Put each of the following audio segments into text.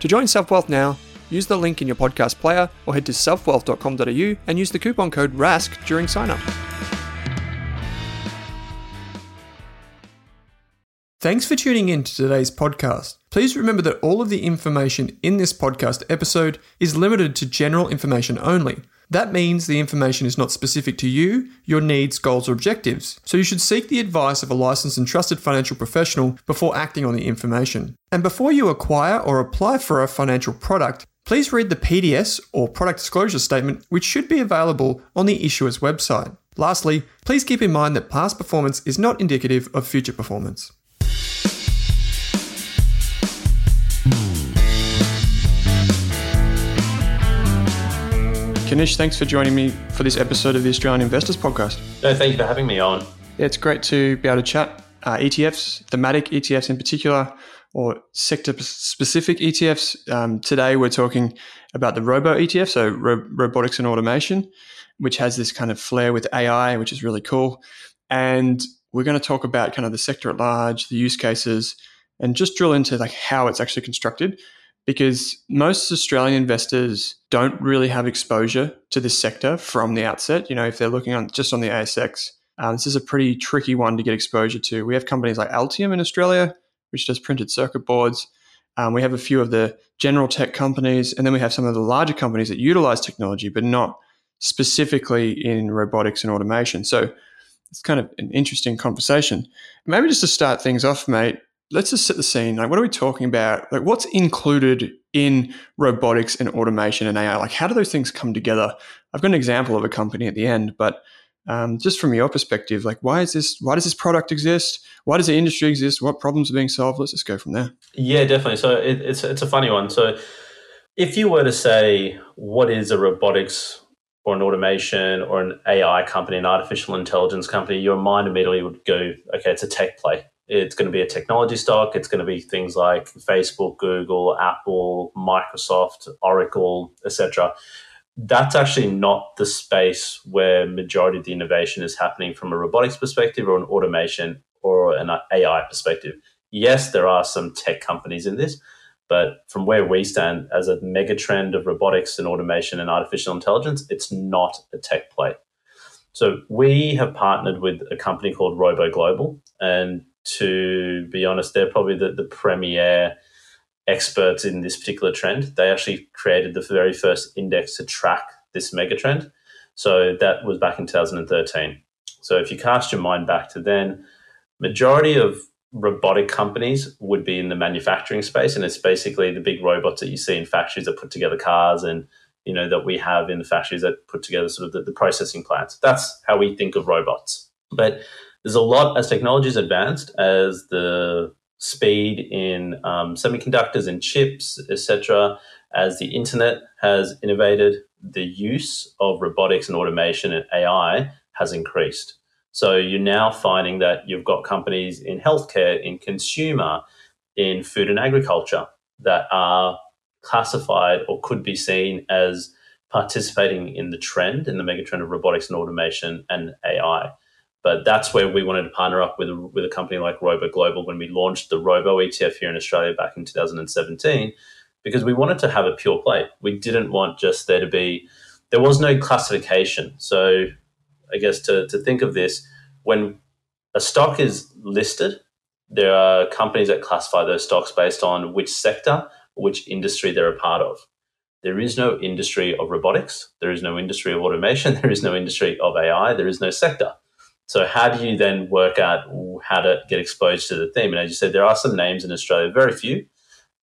To join SelfWealth now, use the link in your podcast player or head to selfwealth.com.au and use the coupon code RASK during sign up. Thanks for tuning in to today's podcast. Please remember that all of the information in this podcast episode is limited to general information only. That means the information is not specific to you, your needs, goals, or objectives. So you should seek the advice of a licensed and trusted financial professional before acting on the information. And before you acquire or apply for a financial product, please read the PDS or product disclosure statement, which should be available on the issuer's website. Lastly, please keep in mind that past performance is not indicative of future performance. Kanish, thanks for joining me for this episode of the Australian Investors Podcast. No, thank you for having me on. Yeah, it's great to be able to chat uh, ETFs, thematic ETFs in particular, or sector specific ETFs. Um, today, we're talking about the Robo ETF, so ro- robotics and automation, which has this kind of flair with AI, which is really cool. And we're going to talk about kind of the sector at large, the use cases, and just drill into like how it's actually constructed because most Australian investors don't really have exposure to this sector from the outset. You know, if they're looking on just on the ASX, um, this is a pretty tricky one to get exposure to. We have companies like Altium in Australia, which does printed circuit boards. Um, we have a few of the general tech companies, and then we have some of the larger companies that utilize technology, but not specifically in robotics and automation. So it's kind of an interesting conversation. Maybe just to start things off, mate, let's just set the scene. Like, what are we talking about? Like, what's included in robotics and automation and AI? Like, how do those things come together? I've got an example of a company at the end, but um, just from your perspective, like, why is this? Why does this product exist? Why does the industry exist? What problems are being solved? Let's just go from there. Yeah, definitely. So it, it's it's a funny one. So if you were to say what is a robotics or an automation or an AI company, an artificial intelligence company, your mind immediately would go, okay, it's a tech play it's going to be a technology stock. It's going to be things like Facebook, Google, Apple, Microsoft, Oracle, etc. That's actually not the space where majority of the innovation is happening from a robotics perspective or an automation or an AI perspective. Yes, there are some tech companies in this, but from where we stand as a mega trend of robotics and automation and artificial intelligence, it's not a tech play. So we have partnered with a company called Robo Global, and to be honest, they're probably the, the premier experts in this particular trend. They actually created the very first index to track this megatrend. So that was back in 2013. So if you cast your mind back to then, majority of robotic companies would be in the manufacturing space, and it's basically the big robots that you see in factories that put together cars and you know that we have in the factories that put together sort of the, the processing plants. That's how we think of robots. But there's a lot as technology is advanced, as the speed in um, semiconductors and chips, etc., as the internet has innovated, the use of robotics and automation and AI has increased. So you're now finding that you've got companies in healthcare, in consumer, in food and agriculture that are classified or could be seen as participating in the trend, in the megatrend of robotics and automation and AI. But that's where we wanted to partner up with with a company like Robo Global when we launched the Robo ETF here in Australia back in 2017, because we wanted to have a pure play. We didn't want just there to be, there was no classification. So I guess to, to think of this, when a stock is listed, there are companies that classify those stocks based on which sector or which industry they're a part of. There is no industry of robotics, there is no industry of automation, there is no industry of AI, there is no sector. So how do you then work out how to get exposed to the theme? And as you said, there are some names in Australia, very few,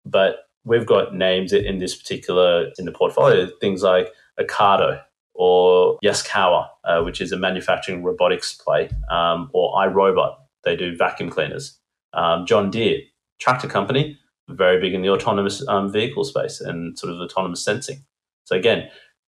but we've got names in this particular in the portfolio, things like Ocado or Yaskawa, uh, which is a manufacturing robotics play, um, or iRobot, they do vacuum cleaners. Um, John Deere, tractor company, very big in the autonomous um, vehicle space and sort of autonomous sensing. So again,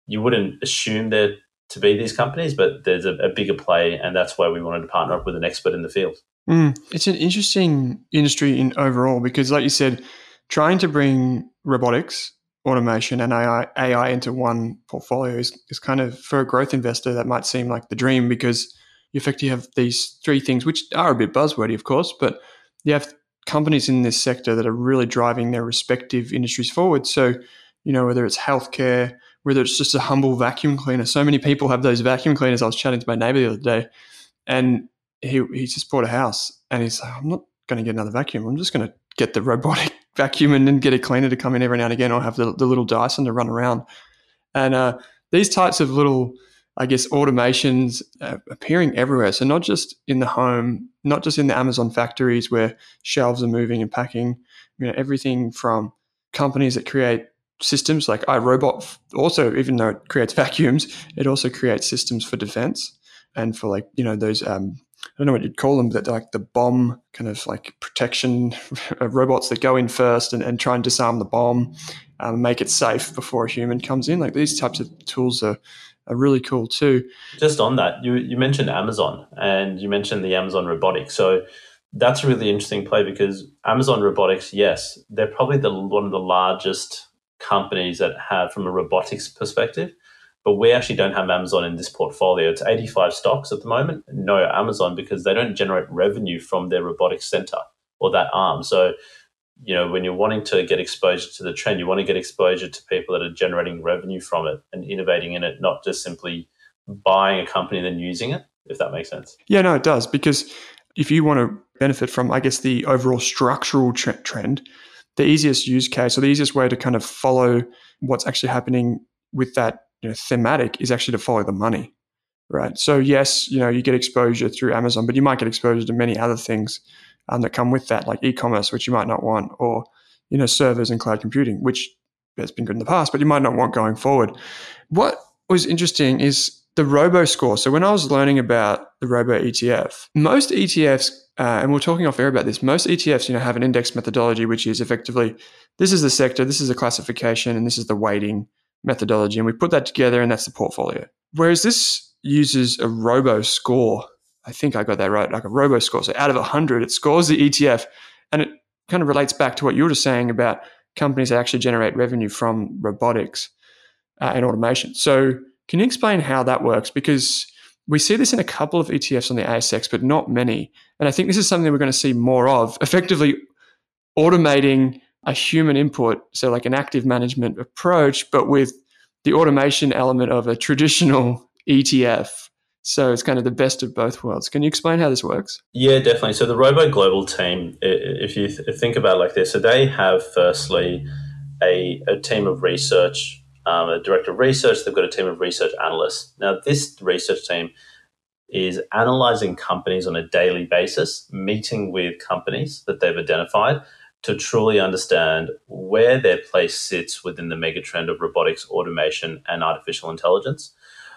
you wouldn't assume there to be these companies, but there's a, a, bigger play, and that's why we wanted to partner up with an expert in the field. Mm, it's an interesting industry in overall because, like you said, trying to bring robotics, automation, and AI, AI into one portfolio is, is kind of for a growth investor that might seem like the dream because you effectively have these three things, which are a bit buzzwordy, of course, but you have companies in this sector that are really driving their respective industries forward. So, you know, whether it's healthcare, whether it's just a humble vacuum cleaner. So many people have those vacuum cleaners. I was chatting to my neighbor the other day, and he he just bought a house, and he's like, I'm not going to get another vacuum. I'm just going to get the robotic vacuum and then get a cleaner to come in every now and again, or have the, the little Dyson to run around. And uh, these types of little, I guess, automations uh, appearing everywhere. So not just in the home, not just in the Amazon factories where shelves are moving and packing. You know, everything from companies that create systems like iRobot also, even though it creates vacuums, it also creates systems for defense and for like, you know, those, um, I don't know what you'd call them, but like the bomb kind of like protection robots that go in first and, and try and disarm the bomb, um, make it safe before a human comes in. Like these types of tools are, are really cool too. Just on that, you, you mentioned Amazon and you mentioned the Amazon robotics. So that's a really interesting play because Amazon robotics, yes, they're probably the one of the largest companies that have from a robotics perspective. But we actually don't have Amazon in this portfolio. It's 85 stocks at the moment. No Amazon because they don't generate revenue from their robotics center or that arm. So, you know, when you're wanting to get exposure to the trend, you want to get exposure to people that are generating revenue from it and innovating in it, not just simply buying a company and then using it, if that makes sense. Yeah, no, it does. Because if you want to benefit from, I guess, the overall structural trend, the easiest use case or the easiest way to kind of follow what's actually happening with that you know, thematic is actually to follow the money, right? So yes, you know you get exposure through Amazon, but you might get exposure to many other things um, that come with that, like e-commerce, which you might not want, or you know servers and cloud computing, which has been good in the past, but you might not want going forward. What was interesting is the robo score. So when I was learning about the robo ETF, most ETFs uh, and we're talking off air about this. Most ETFs, you know, have an index methodology, which is effectively this is the sector, this is a classification, and this is the weighting methodology, and we put that together, and that's the portfolio. Whereas this uses a robo score. I think I got that right, like a robo score. So out of 100, it scores the ETF, and it kind of relates back to what you were just saying about companies that actually generate revenue from robotics uh, and automation. So can you explain how that works? Because we see this in a couple of ETFs on the ASX, but not many. And I think this is something we're going to see more of effectively automating a human input. So, like an active management approach, but with the automation element of a traditional ETF. So it's kind of the best of both worlds. Can you explain how this works? Yeah, definitely. So the Robo Global team, if you think about it like this, so they have firstly a, a team of research, um, a director of research. They've got a team of research analysts. Now, this research team is analyzing companies on a daily basis, meeting with companies that they've identified to truly understand where their place sits within the megatrend of robotics, automation, and artificial intelligence.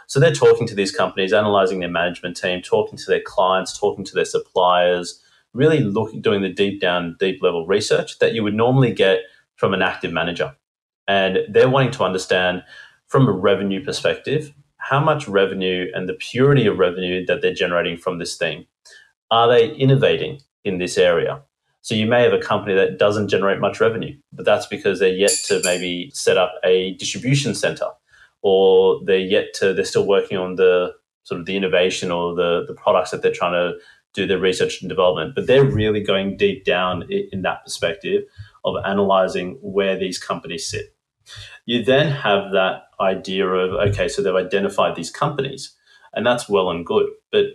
So they're talking to these companies, analyzing their management team, talking to their clients, talking to their suppliers, really looking, doing the deep down, deep level research that you would normally get from an active manager. And they're wanting to understand from a revenue perspective how much revenue and the purity of revenue that they're generating from this thing. Are they innovating in this area? So you may have a company that doesn't generate much revenue, but that's because they're yet to maybe set up a distribution center or they're yet to they're still working on the sort of the innovation or the the products that they're trying to do their research and development. But they're really going deep down in that perspective of analyzing where these companies sit. You then have that idea of okay, so they've identified these companies, and that's well and good, but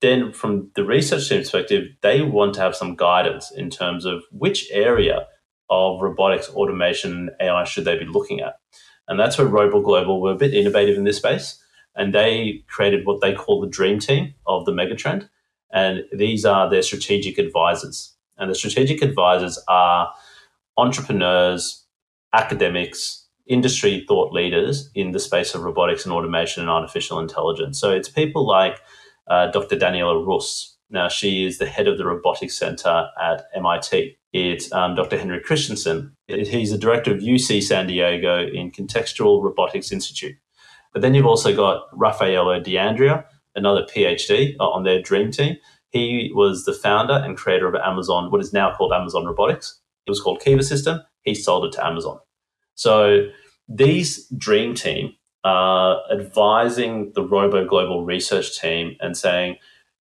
then from the research team perspective, they want to have some guidance in terms of which area of robotics, automation, AI should they be looking at. And that's where Robo Global were a bit innovative in this space. And they created what they call the dream team of the megatrend. And these are their strategic advisors. And the strategic advisors are entrepreneurs, academics, industry thought leaders in the space of robotics and automation and artificial intelligence. So it's people like uh, Dr. Daniela Rus. Now, she is the head of the Robotics Center at MIT. It's um, Dr. Henry Christensen. He's the director of UC San Diego in Contextual Robotics Institute. But then you've also got Raffaello D'Andrea, another PhD uh, on their dream team. He was the founder and creator of Amazon, what is now called Amazon Robotics. It was called Kiva System. He sold it to Amazon. So these dream team are advising the Robo Global research team and saying,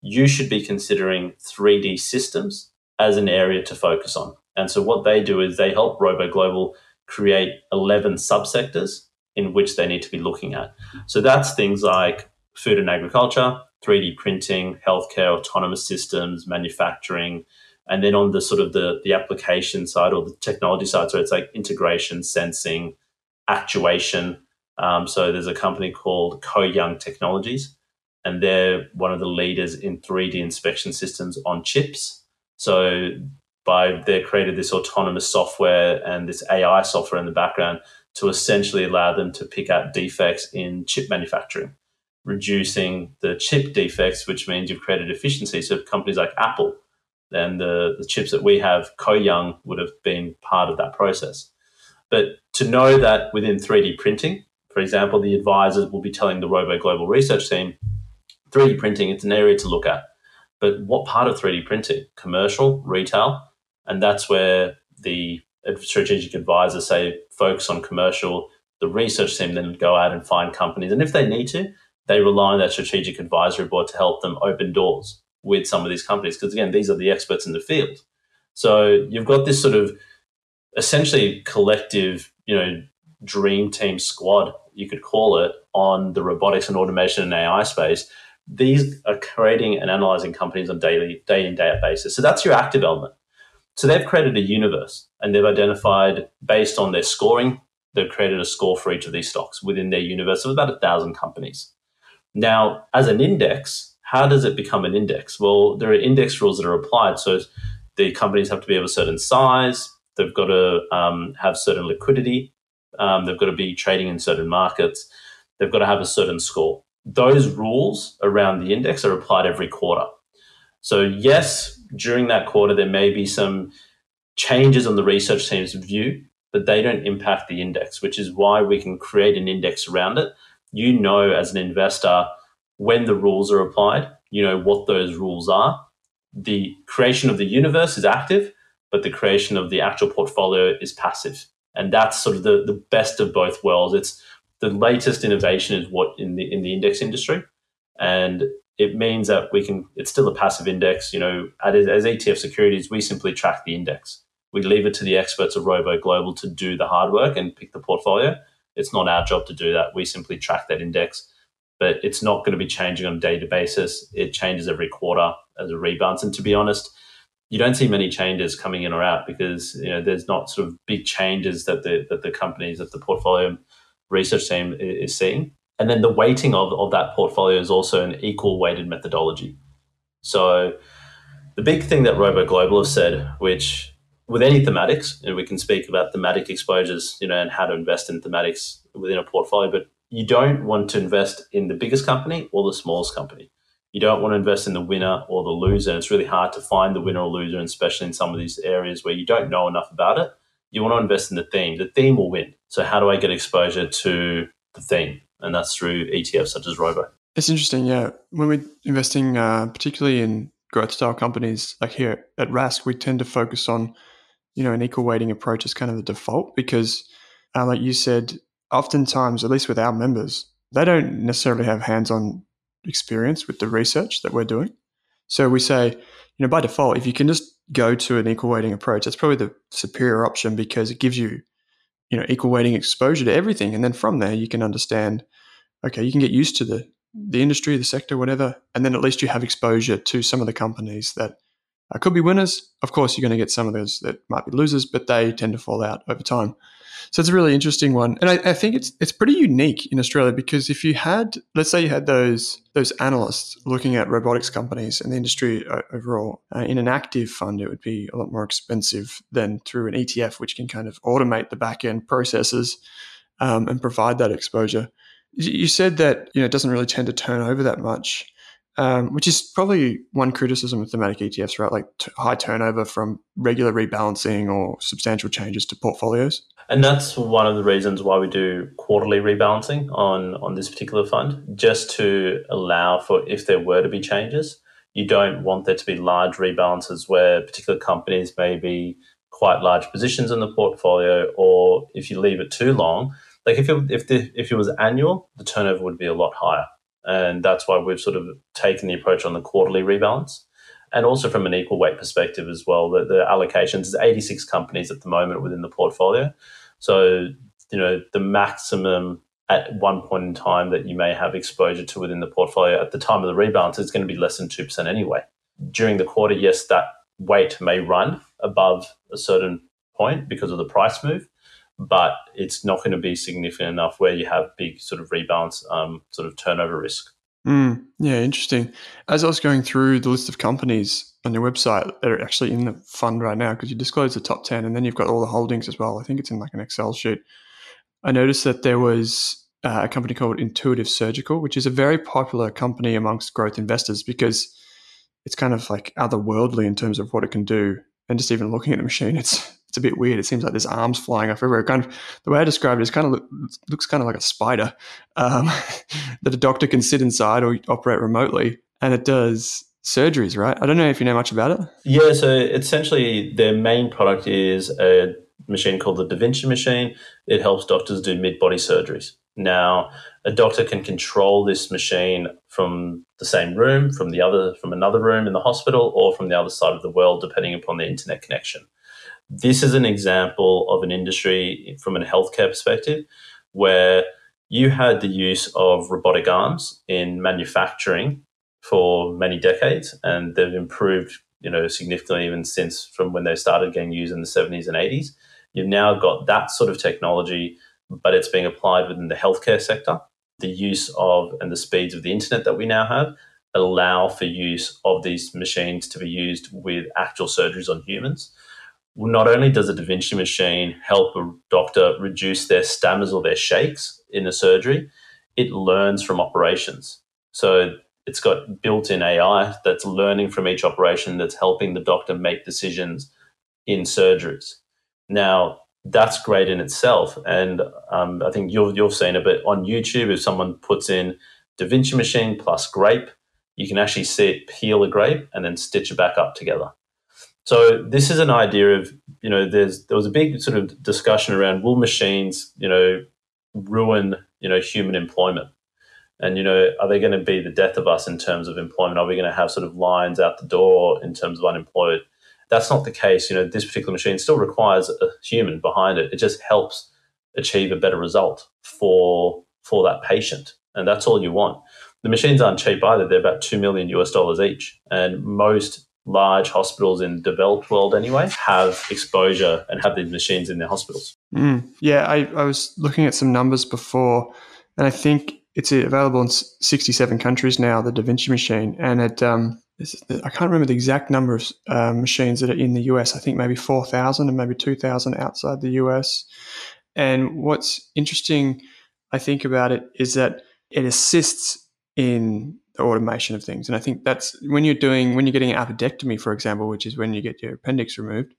you should be considering 3D systems as an area to focus on. And so what they do is they help Robo Global create 11 subsectors in which they need to be looking at. So that's things like food and agriculture, 3D printing, healthcare, autonomous systems, manufacturing, and then on the sort of the, the application side or the technology side, so it's like integration, sensing, actuation, um, so there's a company called Koh Young Technologies, and they're one of the leaders in 3D inspection systems on chips. So by they created this autonomous software and this AI software in the background to essentially allow them to pick out defects in chip manufacturing, reducing the chip defects, which means you've created efficiency. So companies like Apple and the, the chips that we have, Koh Young would have been part of that process. But to know that within 3D printing, for example, the advisors will be telling the Robo Global Research team 3D printing, it's an area to look at. But what part of 3D printing? Commercial, retail? And that's where the strategic advisors say focus on commercial. The research team then go out and find companies. And if they need to, they rely on that strategic advisory board to help them open doors with some of these companies. Because again, these are the experts in the field. So you've got this sort of essentially collective, you know, dream team squad, you could call it, on the robotics and automation and AI space. These are creating and analyzing companies on daily, day in, day out basis. So that's your active element. So they've created a universe and they've identified based on their scoring, they've created a score for each of these stocks within their universe of about a thousand companies. Now, as an index, how does it become an index? Well, there are index rules that are applied. So the companies have to be of a certain size, they've got to um, have certain liquidity, um, they've got to be trading in certain markets. They've got to have a certain score. Those rules around the index are applied every quarter. So, yes, during that quarter, there may be some changes on the research team's view, but they don't impact the index, which is why we can create an index around it. You know, as an investor, when the rules are applied, you know what those rules are. The creation of the universe is active, but the creation of the actual portfolio is passive and that's sort of the, the best of both worlds. It's the latest innovation is what in the in the index industry, and it means that we can. It's still a passive index. You know, as, as ETF securities, we simply track the index. We leave it to the experts of Robo Global to do the hard work and pick the portfolio. It's not our job to do that. We simply track that index. But it's not going to be changing on a daily basis. It changes every quarter as it rebounds. And to be honest, you don't see many changes coming in or out because you know there's not sort of big changes that the that the companies that the portfolio research team is seeing. And then the weighting of, of that portfolio is also an equal weighted methodology. So the big thing that Robo Global has said, which with any thematics, and we can speak about thematic exposures, you know, and how to invest in thematics within a portfolio, but you don't want to invest in the biggest company or the smallest company. You don't want to invest in the winner or the loser. It's really hard to find the winner or loser, especially in some of these areas where you don't know enough about it. You want to invest in the theme. The theme will win. So how do I get exposure to the theme? And that's through ETFs such as Robo. It's interesting, yeah. When we're investing, uh, particularly in growth style companies, like here at Rask, we tend to focus on, you know, an equal weighting approach as kind of the default because, uh, like you said, oftentimes, at least with our members, they don't necessarily have hands-on experience with the research that we're doing. So we say, you know, by default, if you can just go to an equal weighting approach, that's probably the superior option because it gives you, you know, equal weighting exposure to everything, and then from there you can understand. Okay, you can get used to the the industry, the sector, whatever, and then at least you have exposure to some of the companies that uh, could be winners. Of course, you're going to get some of those that might be losers, but they tend to fall out over time. So it's a really interesting one, and I, I, think it's it's pretty unique in Australia because if you had, let's say, you had those those analysts looking at robotics companies and the industry overall uh, in an active fund, it would be a lot more expensive than through an ETF, which can kind of automate the back end processes um, and provide that exposure. You said that you know it doesn't really tend to turn over that much. Um, which is probably one criticism of thematic ETFs, right? Like t- high turnover from regular rebalancing or substantial changes to portfolios. And that's one of the reasons why we do quarterly rebalancing on, on this particular fund, just to allow for if there were to be changes. You don't want there to be large rebalances where particular companies may be quite large positions in the portfolio, or if you leave it too long, like if it, if the, if it was annual, the turnover would be a lot higher, and that's why we've sort of taken the approach on the quarterly rebalance and also from an equal weight perspective as well. The, the allocations is 86 companies at the moment within the portfolio. So, you know, the maximum at one point in time that you may have exposure to within the portfolio at the time of the rebalance is going to be less than 2% anyway. During the quarter, yes, that weight may run above a certain point because of the price move, but it's not going to be significant enough where you have big sort of rebalance, um, sort of turnover risk. Mm, yeah, interesting. As I was going through the list of companies on your website that are actually in the fund right now, because you disclose the top 10 and then you've got all the holdings as well. I think it's in like an Excel sheet. I noticed that there was uh, a company called Intuitive Surgical, which is a very popular company amongst growth investors because it's kind of like otherworldly in terms of what it can do. And just even looking at the machine, it's it's a bit weird. It seems like there's arms flying off everywhere. Kind of the way I described it is kind of look, looks kind of like a spider um, that a doctor can sit inside or operate remotely, and it does surgeries. Right? I don't know if you know much about it. Yeah. So essentially, their main product is a machine called the Da Vinci machine. It helps doctors do mid-body surgeries. Now, a doctor can control this machine from the same room, from the other, from another room in the hospital, or from the other side of the world, depending upon the internet connection. This is an example of an industry from a healthcare perspective where you had the use of robotic arms in manufacturing for many decades, and they've improved, you know, significantly even since from when they started getting used in the 70s and 80s. You've now got that sort of technology, but it's being applied within the healthcare sector. The use of and the speeds of the internet that we now have allow for use of these machines to be used with actual surgeries on humans not only does a Da Vinci machine help a doctor reduce their stammers or their shakes in a surgery, it learns from operations. So it's got built in AI that's learning from each operation that's helping the doctor make decisions in surgeries. Now, that's great in itself. And um, I think you've, you've seen it, but on YouTube, if someone puts in Da Vinci machine plus grape, you can actually see it peel a grape and then stitch it back up together. So this is an idea of you know there's there was a big sort of discussion around will machines you know ruin you know human employment and you know are they going to be the death of us in terms of employment are we going to have sort of lines out the door in terms of unemployed that's not the case you know this particular machine still requires a human behind it it just helps achieve a better result for for that patient and that's all you want. The machines aren't cheap either. They're about 2 million US dollars each. And most large hospitals in the developed world anyway have exposure and have these machines in their hospitals. Mm, yeah, I, I was looking at some numbers before, and I think it's available in 67 countries now, the Da Vinci machine. And it, um, I can't remember the exact number of uh, machines that are in the US. I think maybe 4,000 and maybe 2,000 outside the US. And what's interesting, I think, about it is that it assists in the automation of things. And I think that's when you're doing, when you're getting an appendectomy, for example, which is when you get your appendix removed,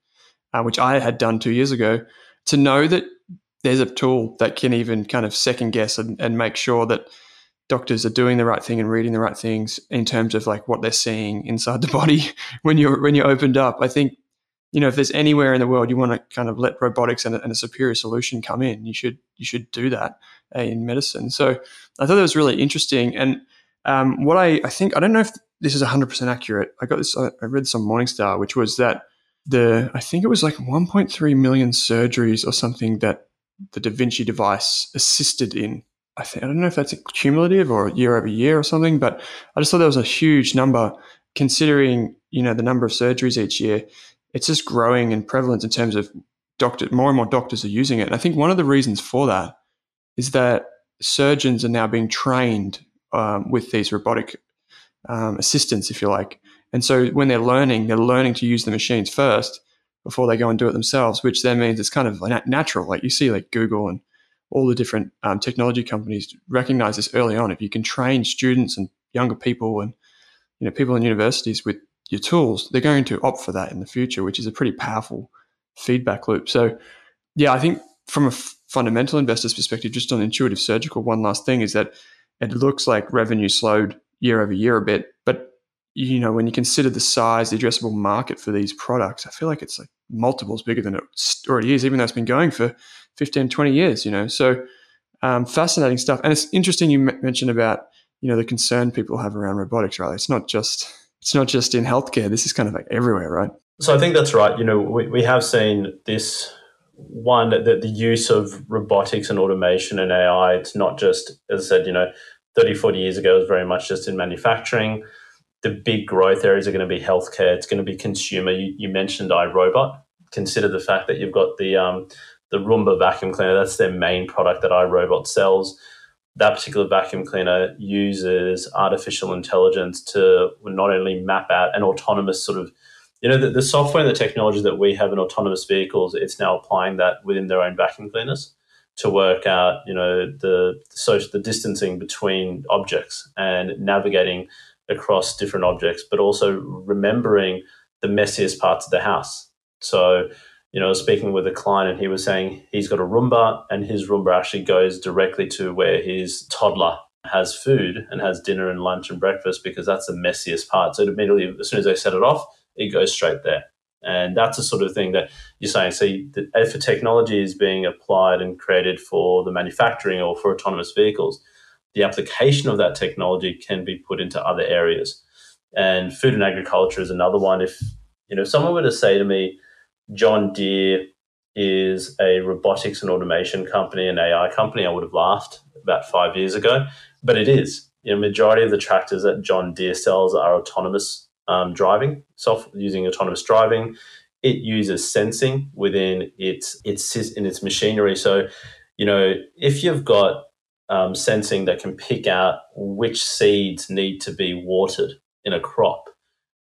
uh, which I had done two years ago, to know that there's a tool that can even kind of second guess and, and make sure that doctors are doing the right thing and reading the right things in terms of like what they're seeing inside the body when you're when you're opened up. I think you know if there's anywhere in the world you want to kind of let robotics and a, and a superior solution come in, you should you should do that uh, in medicine. So I thought that was really interesting. And um, what I, I think I don't know if this is 100 percent accurate. I got this. I read some Morningstar, which was that the I think it was like 1.3 million surgeries or something that the Da Vinci device assisted in. I think I don't know if that's cumulative or year over year or something, but I just thought that was a huge number considering you know the number of surgeries each year. It's just growing in prevalence in terms of doctor. More and more doctors are using it, and I think one of the reasons for that is that surgeons are now being trained um, with these robotic um, assistants, if you like. And so when they're learning, they're learning to use the machines first before they go and do it themselves, which then means it's kind of natural. Like you see, like Google and all the different um, technology companies recognize this early on. If you can train students and younger people and you know people in universities with your tools, they're going to opt for that in the future, which is a pretty powerful feedback loop. So, yeah, I think from a f- fundamental investor's perspective, just on intuitive surgical, one last thing is that it looks like revenue slowed year over year a bit, but you know, when you consider the size, the addressable market for these products, I feel like it's like multiples bigger than it already is, even though it's been going for 15, 20 years, you know. So um, fascinating stuff. And it's interesting you mentioned about, you know, the concern people have around robotics, right? It's not just it's not just in healthcare. This is kind of like everywhere, right? So I think that's right. You know, we, we have seen this one that the use of robotics and automation and AI, it's not just, as I said, you know, 30, 40 years ago, it was very much just in manufacturing the big growth areas are going to be healthcare. It's going to be consumer. You, you mentioned iRobot. Consider the fact that you've got the um, the Roomba vacuum cleaner. That's their main product that iRobot sells. That particular vacuum cleaner uses artificial intelligence to not only map out an autonomous sort of, you know, the, the software and the technology that we have in autonomous vehicles. It's now applying that within their own vacuum cleaners to work out, you know, the social the distancing between objects and navigating across different objects, but also remembering the messiest parts of the house. So, you know, speaking with a client and he was saying he's got a Roomba and his Roomba actually goes directly to where his toddler has food and has dinner and lunch and breakfast because that's the messiest part. So immediately, as soon as they set it off, it goes straight there. And that's the sort of thing that you're saying. See, if a technology is being applied and created for the manufacturing or for autonomous vehicles, the application of that technology can be put into other areas. And food and agriculture is another one. If you know, someone were to say to me, John Deere is a robotics and automation company, an AI company, I would have laughed about five years ago. But it is. You know, majority of the tractors that John Deere sells are autonomous um, driving, soft using autonomous driving. It uses sensing within its its in its machinery. So, you know, if you've got um, sensing that can pick out which seeds need to be watered in a crop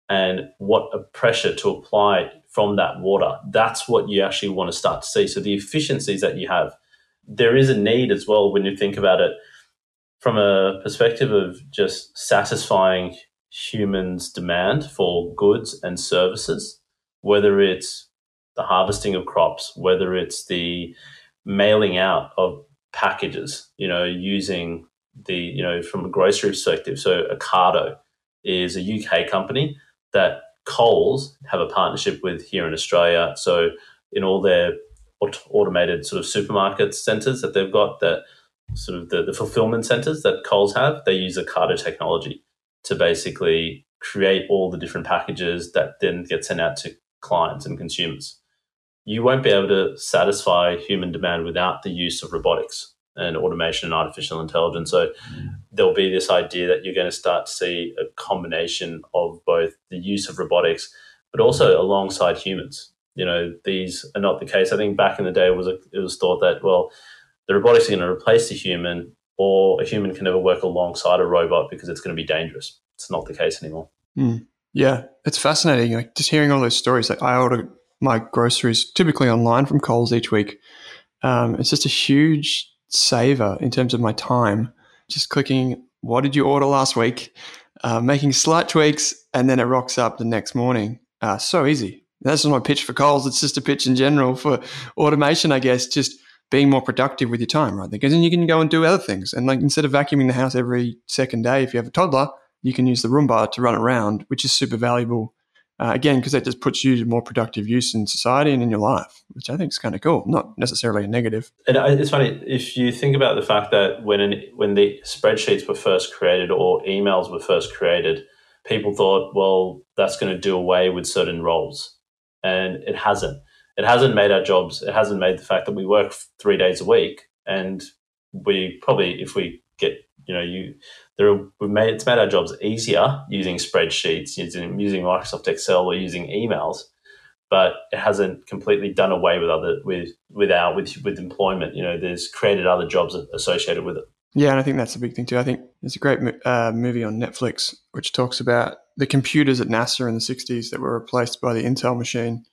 and what a pressure to apply from that water. That's what you actually want to start to see. So the efficiencies that you have, there is a need as well when you think about it from a perspective of just satisfying humans' demand for goods and services, whether it's the harvesting of crops, whether it's the mailing out of packages, you know, using the, you know, from a grocery perspective. So Ocado is a UK company that Coles have a partnership with here in Australia. So in all their automated sort of supermarket centers that they've got that sort of the, the fulfillment centers that Coles have, they use Ocado technology to basically create all the different packages that then get sent out to clients and consumers you won't be able to satisfy human demand without the use of robotics. and automation and artificial intelligence. So mm. there'll be this idea that you're going to start to see a combination of both the use of robotics, but also mm. alongside humans. You know, these are not the case. I think back in the day, it was a, it was thought that well, the robotics are going to replace the human, or a human can never work alongside a robot because it's going to be dangerous. It's not the case anymore. Mm. Yeah, it's fascinating. Like just hearing all those stories. Like I order my groceries typically online from Coles each week. Um, it's just a huge saver in terms of my time. Just clicking, what did you order last week? Uh, making slight tweaks, and then it rocks up the next morning. Uh, so easy. That's not my pitch for Coles. It's just a pitch in general for automation, I guess. Just being more productive with your time, right? Because then you can go and do other things. And like instead of vacuuming the house every second day, if you have a toddler, you can use the Roomba to run around, which is super valuable. Uh, again, because that just puts you to more productive use in society and in your life, which I think is kind of cool. Not necessarily a negative. And it's funny if you think about the fact that when an, when the spreadsheets were first created or emails were first created, people thought, well, that's going to do away with certain roles, and it hasn't. It hasn't made our jobs. It hasn't made the fact that we work three days a week, and we probably, if we get, you know, you there are, we've made it's made our jobs easier using spreadsheets, using using Microsoft Excel or using emails, but it hasn't completely done away with other with with our with with employment. You know, there's created other jobs associated with it. Yeah, and I think that's a big thing too. I think there's a great uh, movie on Netflix which talks about the computers at NASA in the '60s that were replaced by the Intel machine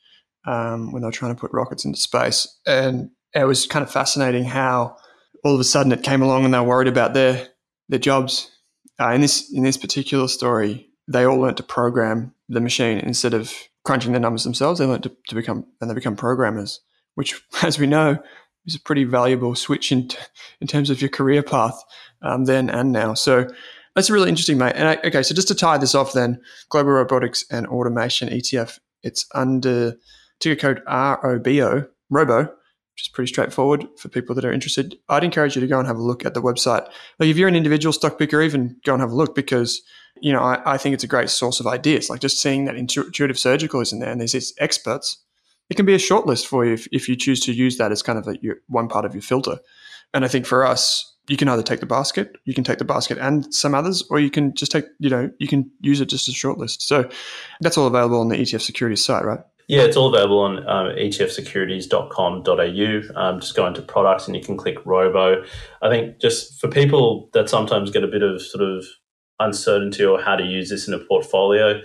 um, when they were trying to put rockets into space, and it was kind of fascinating how all of a sudden it came along and they were worried about their their jobs uh, in this in this particular story, they all learned to program the machine instead of crunching the numbers themselves. They learned to, to become and they become programmers, which, as we know, is a pretty valuable switch in t- in terms of your career path um, then and now. So that's really interesting, mate. And I, okay, so just to tie this off, then Global Robotics and Automation ETF. It's under ticker code ROBO, Robo, which is pretty straightforward for people that are interested. I'd encourage you to go and have a look at the website. Like if you're an individual stock picker, even go and have a look because you know I, I think it's a great source of ideas. Like just seeing that intuitive surgical is in there, and there's these experts. It can be a short list for you if, if you choose to use that as kind of like your, one part of your filter. And I think for us, you can either take the basket, you can take the basket and some others, or you can just take, you know, you can use it just as a short list. So that's all available on the ETF Securities site, right? Yeah, it's all available on um, etfsecurities.com.au. Um, just go into products and you can click Robo. I think just for people that sometimes get a bit of sort of uncertainty or how to use this in a portfolio,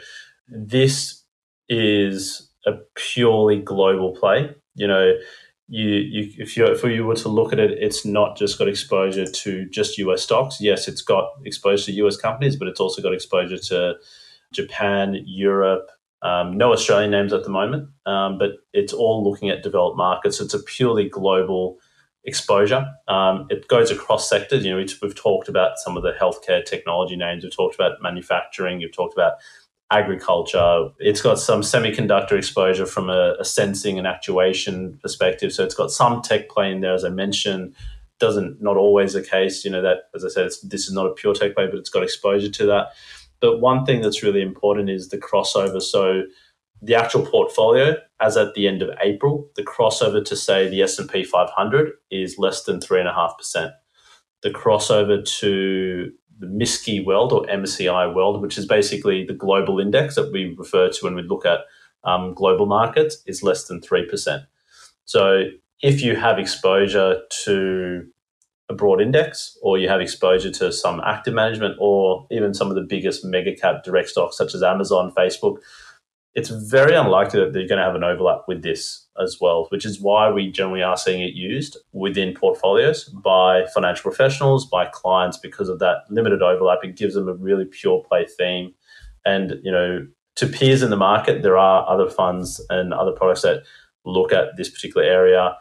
this is a purely global play. You know, you, you if you if you were to look at it, it's not just got exposure to just US stocks. Yes, it's got exposure to US companies, but it's also got exposure to Japan, Europe, um, no Australian names at the moment, um, but it's all looking at developed markets. It's a purely global exposure. Um, it goes across sectors. You know, we've talked about some of the healthcare technology names. We've talked about manufacturing. You've talked about agriculture. It's got some semiconductor exposure from a, a sensing and actuation perspective. So it's got some tech play in there, as I mentioned. Doesn't not always the case. You know that, as I said, this is not a pure tech play, but it's got exposure to that. But one thing that's really important is the crossover. So the actual portfolio, as at the end of April, the crossover to say the S and P 500 is less than three and a half percent. The crossover to the MSCI World or MSCI World, which is basically the global index that we refer to when we look at um, global markets, is less than three percent. So if you have exposure to a broad index or you have exposure to some active management or even some of the biggest mega cap direct stocks such as Amazon, Facebook, it's very unlikely that they're going to have an overlap with this as well, which is why we generally are seeing it used within portfolios by financial professionals, by clients, because of that limited overlap. It gives them a really pure play theme. And, you know, to peers in the market, there are other funds and other products that look at this particular area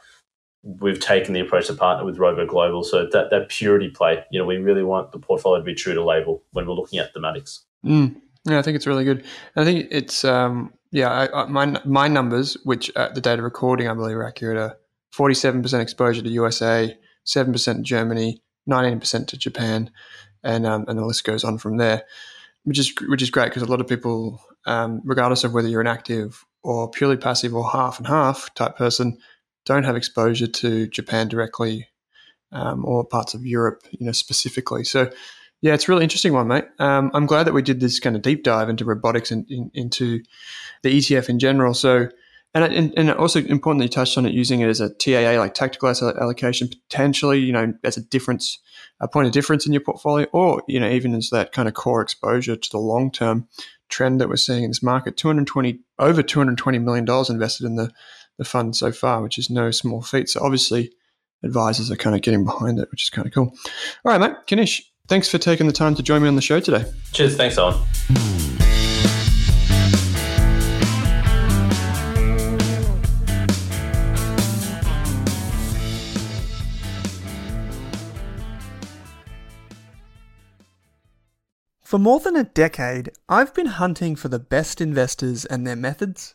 we've taken the approach to partner with Robo Global. So that that purity play, you know, we really want the portfolio to be true to label when we're looking at thematics. Mm. Yeah, I think it's really good. I think it's um, yeah, I, I, my my numbers, which at the date of recording I believe are accurate, are forty seven percent exposure to USA, seven percent Germany, nineteen percent to Japan, and um, and the list goes on from there, which is which is great because a lot of people, um, regardless of whether you're an active or purely passive or half and half type person, don't have exposure to Japan directly um, or parts of Europe, you know, specifically. So, yeah, it's a really interesting one, mate. Um, I'm glad that we did this kind of deep dive into robotics and in, into the ETF in general. So, and, and, and also importantly you touched on it using it as a TAA, like tactical asset allocation, potentially, you know, as a difference, a point of difference in your portfolio, or you know, even as that kind of core exposure to the long term trend that we're seeing in this market. 220 over 220 million dollars invested in the the fund so far, which is no small feat. So obviously, advisors are kind of getting behind it, which is kind of cool. All right, mate, Kanish, thanks for taking the time to join me on the show today. Cheers, thanks, Owen. For more than a decade, I've been hunting for the best investors and their methods,